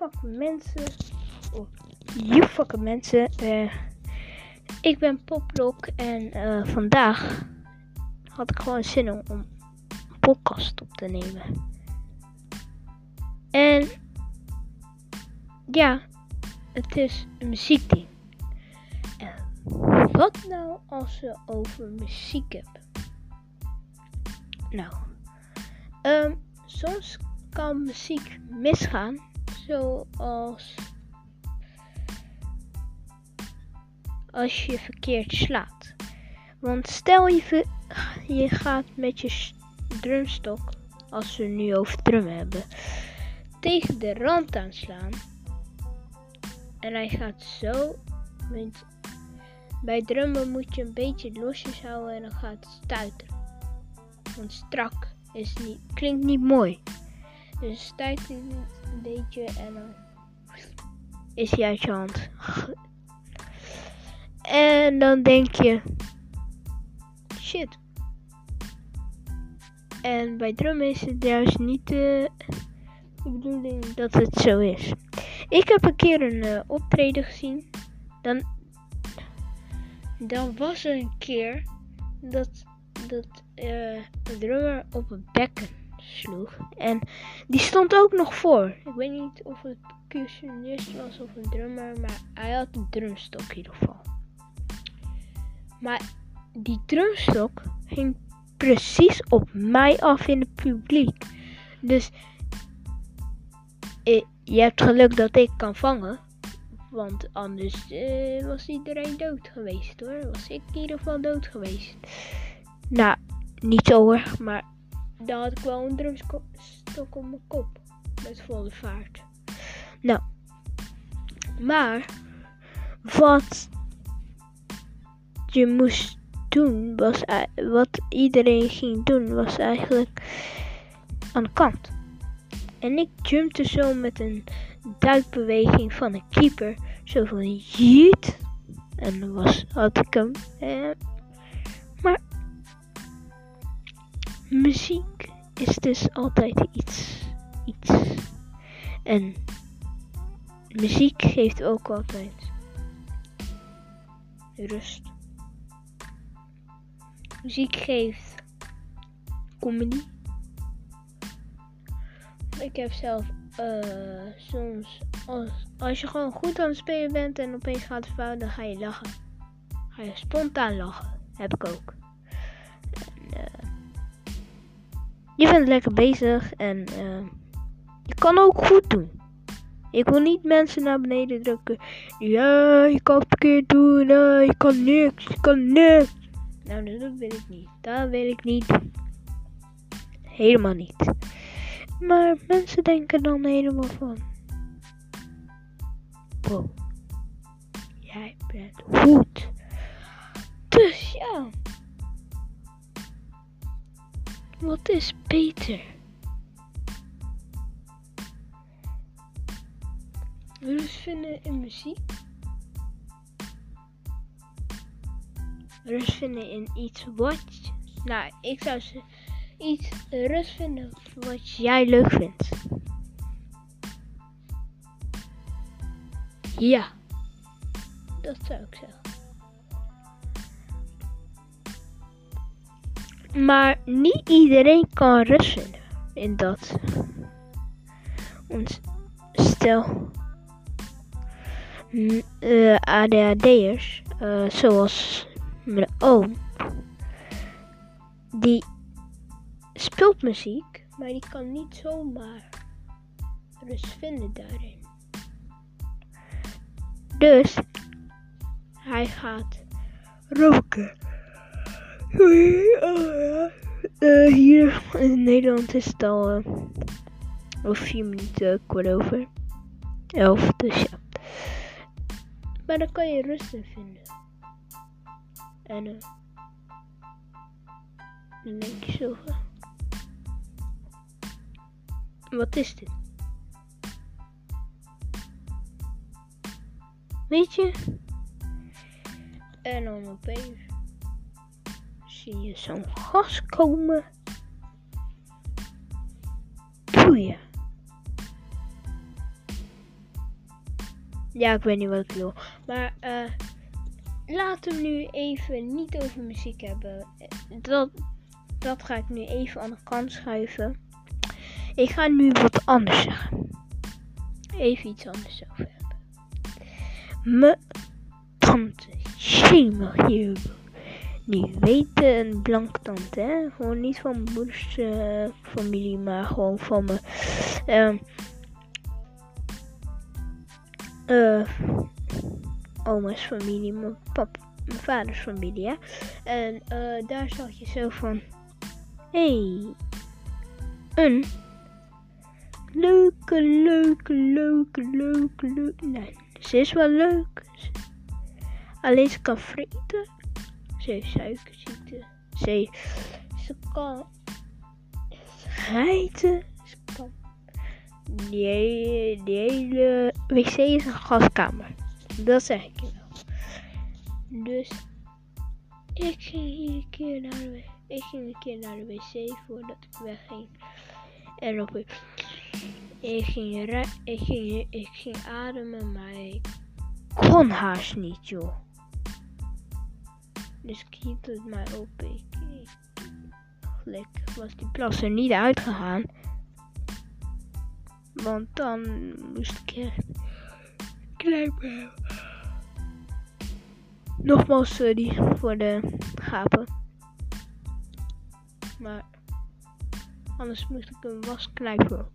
fucking mensen. Oh, you mensen. eh, ik ben Poprock en eh, vandaag had ik gewoon zin om, om een podcast op te nemen. En ja, het is een muziekding. En wat nou als we over muziek hebben? Nou, ehm, soms kan muziek misgaan, zoals als je verkeerd slaat. Want stel je, je gaat met je drumstok, als we nu over drummen hebben, tegen de rand aanslaan. En hij gaat zo. Bij drummen moet je een beetje losjes houden en dan gaat het stuiteren. Want strak is niet, klinkt niet mooi. Dus stuit hij een beetje en dan is hij uit je hand. En dan denk je, shit. En bij drummen is het juist niet de bedoeling dat het zo is. Ik heb een keer een eh, optreden gezien. Dan, dan was er een keer dat, dat eh, een drummer op een bekken sloeg. En die stond ook nog voor. Ik weet niet of het percussionist was of een drummer, maar hij had een drumstok in ieder geval. Maar die drumstok ging precies op mij af in het publiek. Dus eh, je hebt geluk dat ik kan vangen. Want anders eh, was iedereen dood geweest hoor. Was ik in ieder geval dood geweest. Nou, niet zo hoor, maar dan had ik wel een drumstok op mijn kop. Met volle vaart. Nou, maar wat je moest doen, was wat iedereen ging doen, was eigenlijk aan de kant. En ik jumpte zo met een duikbeweging van een keeper. Zo van jeet. En dan was, had ik hem. Maar muziek is dus altijd iets. Iets. En muziek geeft ook altijd rust. Muziek geeft comedy. Ik heb zelf eh, soms, als, als je gewoon goed aan het spelen bent en opeens gaat het fout, dan ga je lachen. Ga je spontaan lachen. Heb ik ook. Je bent lekker bezig en eh, je kan ook goed doen. Ik wil niet mensen naar beneden drukken. Ja, je kan het verkeerd doen. Nee, je kan niks. Je kan niks. Nou, dat wil ik niet. Dat wil ik niet. Helemaal niet. Maar mensen denken dan helemaal van. Wow. Jij bent goed. Dus ja. Wat is beter? Rust vinden in muziek. Rust vinden in iets wat. Nou, ik zou zeggen iets rust vinden wat jij leuk vindt. Ja, dat zou ik zeggen. Maar niet iedereen kan rust vinden in dat. Want stel, mm, eh, ADHD'ers, eh, zoals mijn oom, die speelt muziek, maar die kan niet zomaar rust vinden daarin. Dus hij gaat roken. Eh, hier in Nederland is het al eh, over vier minuten kwart over elf, dus ja. Maar dan kan je rust in vinden. En eh, dan denk je zo wat is dit? Weet je? En dan opeens zie je zo'n gas komen. Boeien. Ja, ik weet niet wat ik wil. Maar eh laten we nu even niet over muziek hebben. Dat, dat ga ik nu even aan de kant schuiven. Ik ga nu wat anders zeggen. Even iets anders over hebben. Mijn tante, hier. Die weten een blank tante, hè? Gewoon niet van mijn moeders eh, familie, maar gewoon van mijn. ehm eh oma's familie, mijn pap, mijn vaders familie, hè. En eh, daar zag je zo van, hey, een leuke, leuke, leuke, leuke, leuke, nee, ze is wel leuk. Alleen ze kan vreten, ze heeft suikerziekte, ze, ze kan schijten, ze kan, die, die hele wc is een gaskamer. Dat zeg ik je wel. Dus ik ging een keer naar de, ik ging een keer naar de wc voordat ik wegging. En op ik ging, re- ik ging, ik ging ademen, maar ik kon haast niet, joh. Dus hield het mij op. Ik, was die plas er niet uitgegaan. Want dan moest ik knijpen. Nogmaals sorry voor de gapen. Maar anders moest ik een wasknijper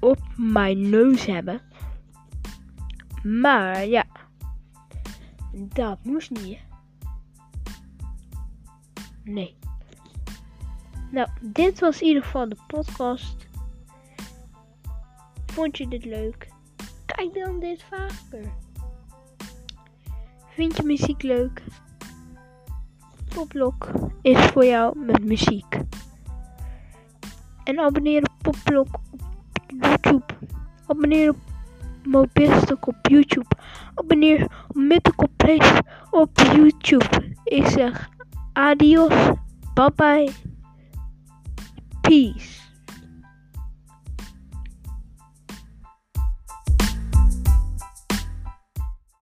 op mijn neus hebben. Maar ja, dat moest niet. Nee. Nou, dit was in ieder geval de podcast. Vond je dit leuk? Kijk dan dit vaker. Vind je muziek leuk? Poplok is voor jou met muziek. En abonneer op Poplok op YouTube. Abonneer op Mobielstuk op YouTube. Abonneer op Mythical Place op YouTube. Ik zeg adios. Bye bye. Peace.